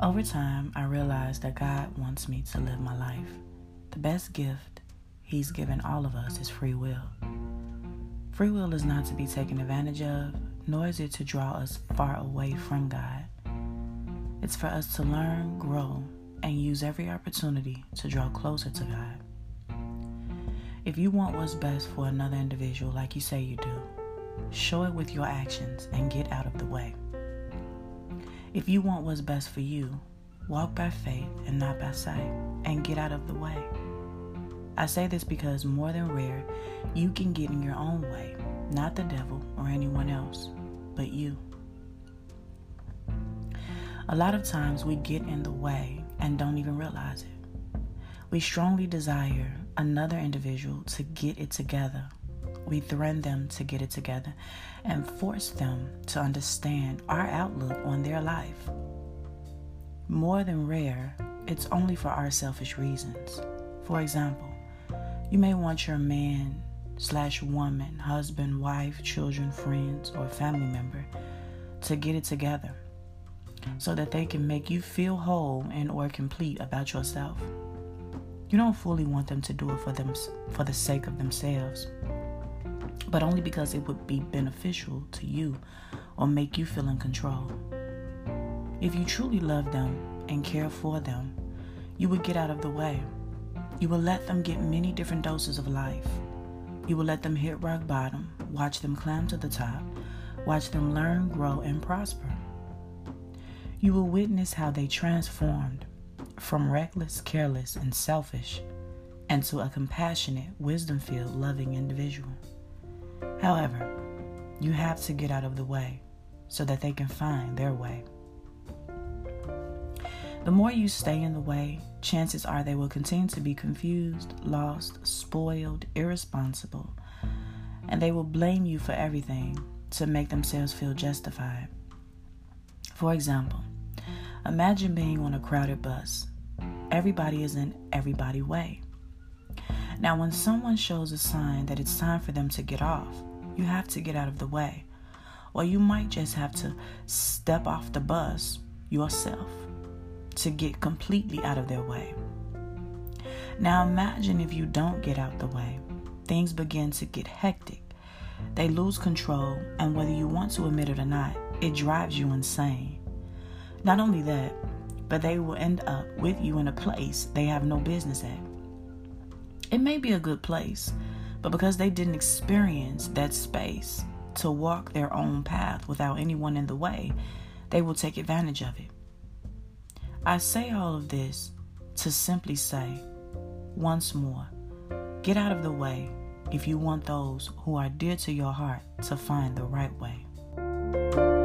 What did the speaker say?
Over time, I realized that God wants me to live my life. The best gift He's given all of us is free will. Free will is not to be taken advantage of, nor is it to draw us far away from God. It's for us to learn, grow, and use every opportunity to draw closer to God. If you want what's best for another individual like you say you do, show it with your actions and get out of the way. If you want what's best for you, walk by faith and not by sight and get out of the way. I say this because more than rare, you can get in your own way, not the devil or anyone else, but you. A lot of times we get in the way and don't even realize it. We strongly desire another individual to get it together. We threaten them to get it together and force them to understand our outlook on their life. More than rare, it's only for our selfish reasons. For example, you may want your man slash woman, husband, wife, children, friends, or family member to get it together so that they can make you feel whole and or complete about yourself. You don't fully want them to do it for them for the sake of themselves, but only because it would be beneficial to you or make you feel in control. If you truly love them and care for them, you would get out of the way. You will let them get many different doses of life. You will let them hit rock bottom, watch them climb to the top, watch them learn, grow, and prosper. You will witness how they transformed from reckless, careless, and selfish into a compassionate, wisdom filled, loving individual. However, you have to get out of the way so that they can find their way. The more you stay in the way, chances are they will continue to be confused, lost, spoiled, irresponsible, and they will blame you for everything to make themselves feel justified. For example, imagine being on a crowded bus. Everybody is in everybody way. Now, when someone shows a sign that it's time for them to get off, you have to get out of the way. Or you might just have to step off the bus yourself to get completely out of their way. Now imagine if you don't get out the way, things begin to get hectic. They lose control, and whether you want to admit it or not, it drives you insane. Not only that, but they will end up with you in a place they have no business at. It may be a good place, but because they didn't experience that space to walk their own path without anyone in the way, they will take advantage of it. I say all of this to simply say, once more, get out of the way if you want those who are dear to your heart to find the right way.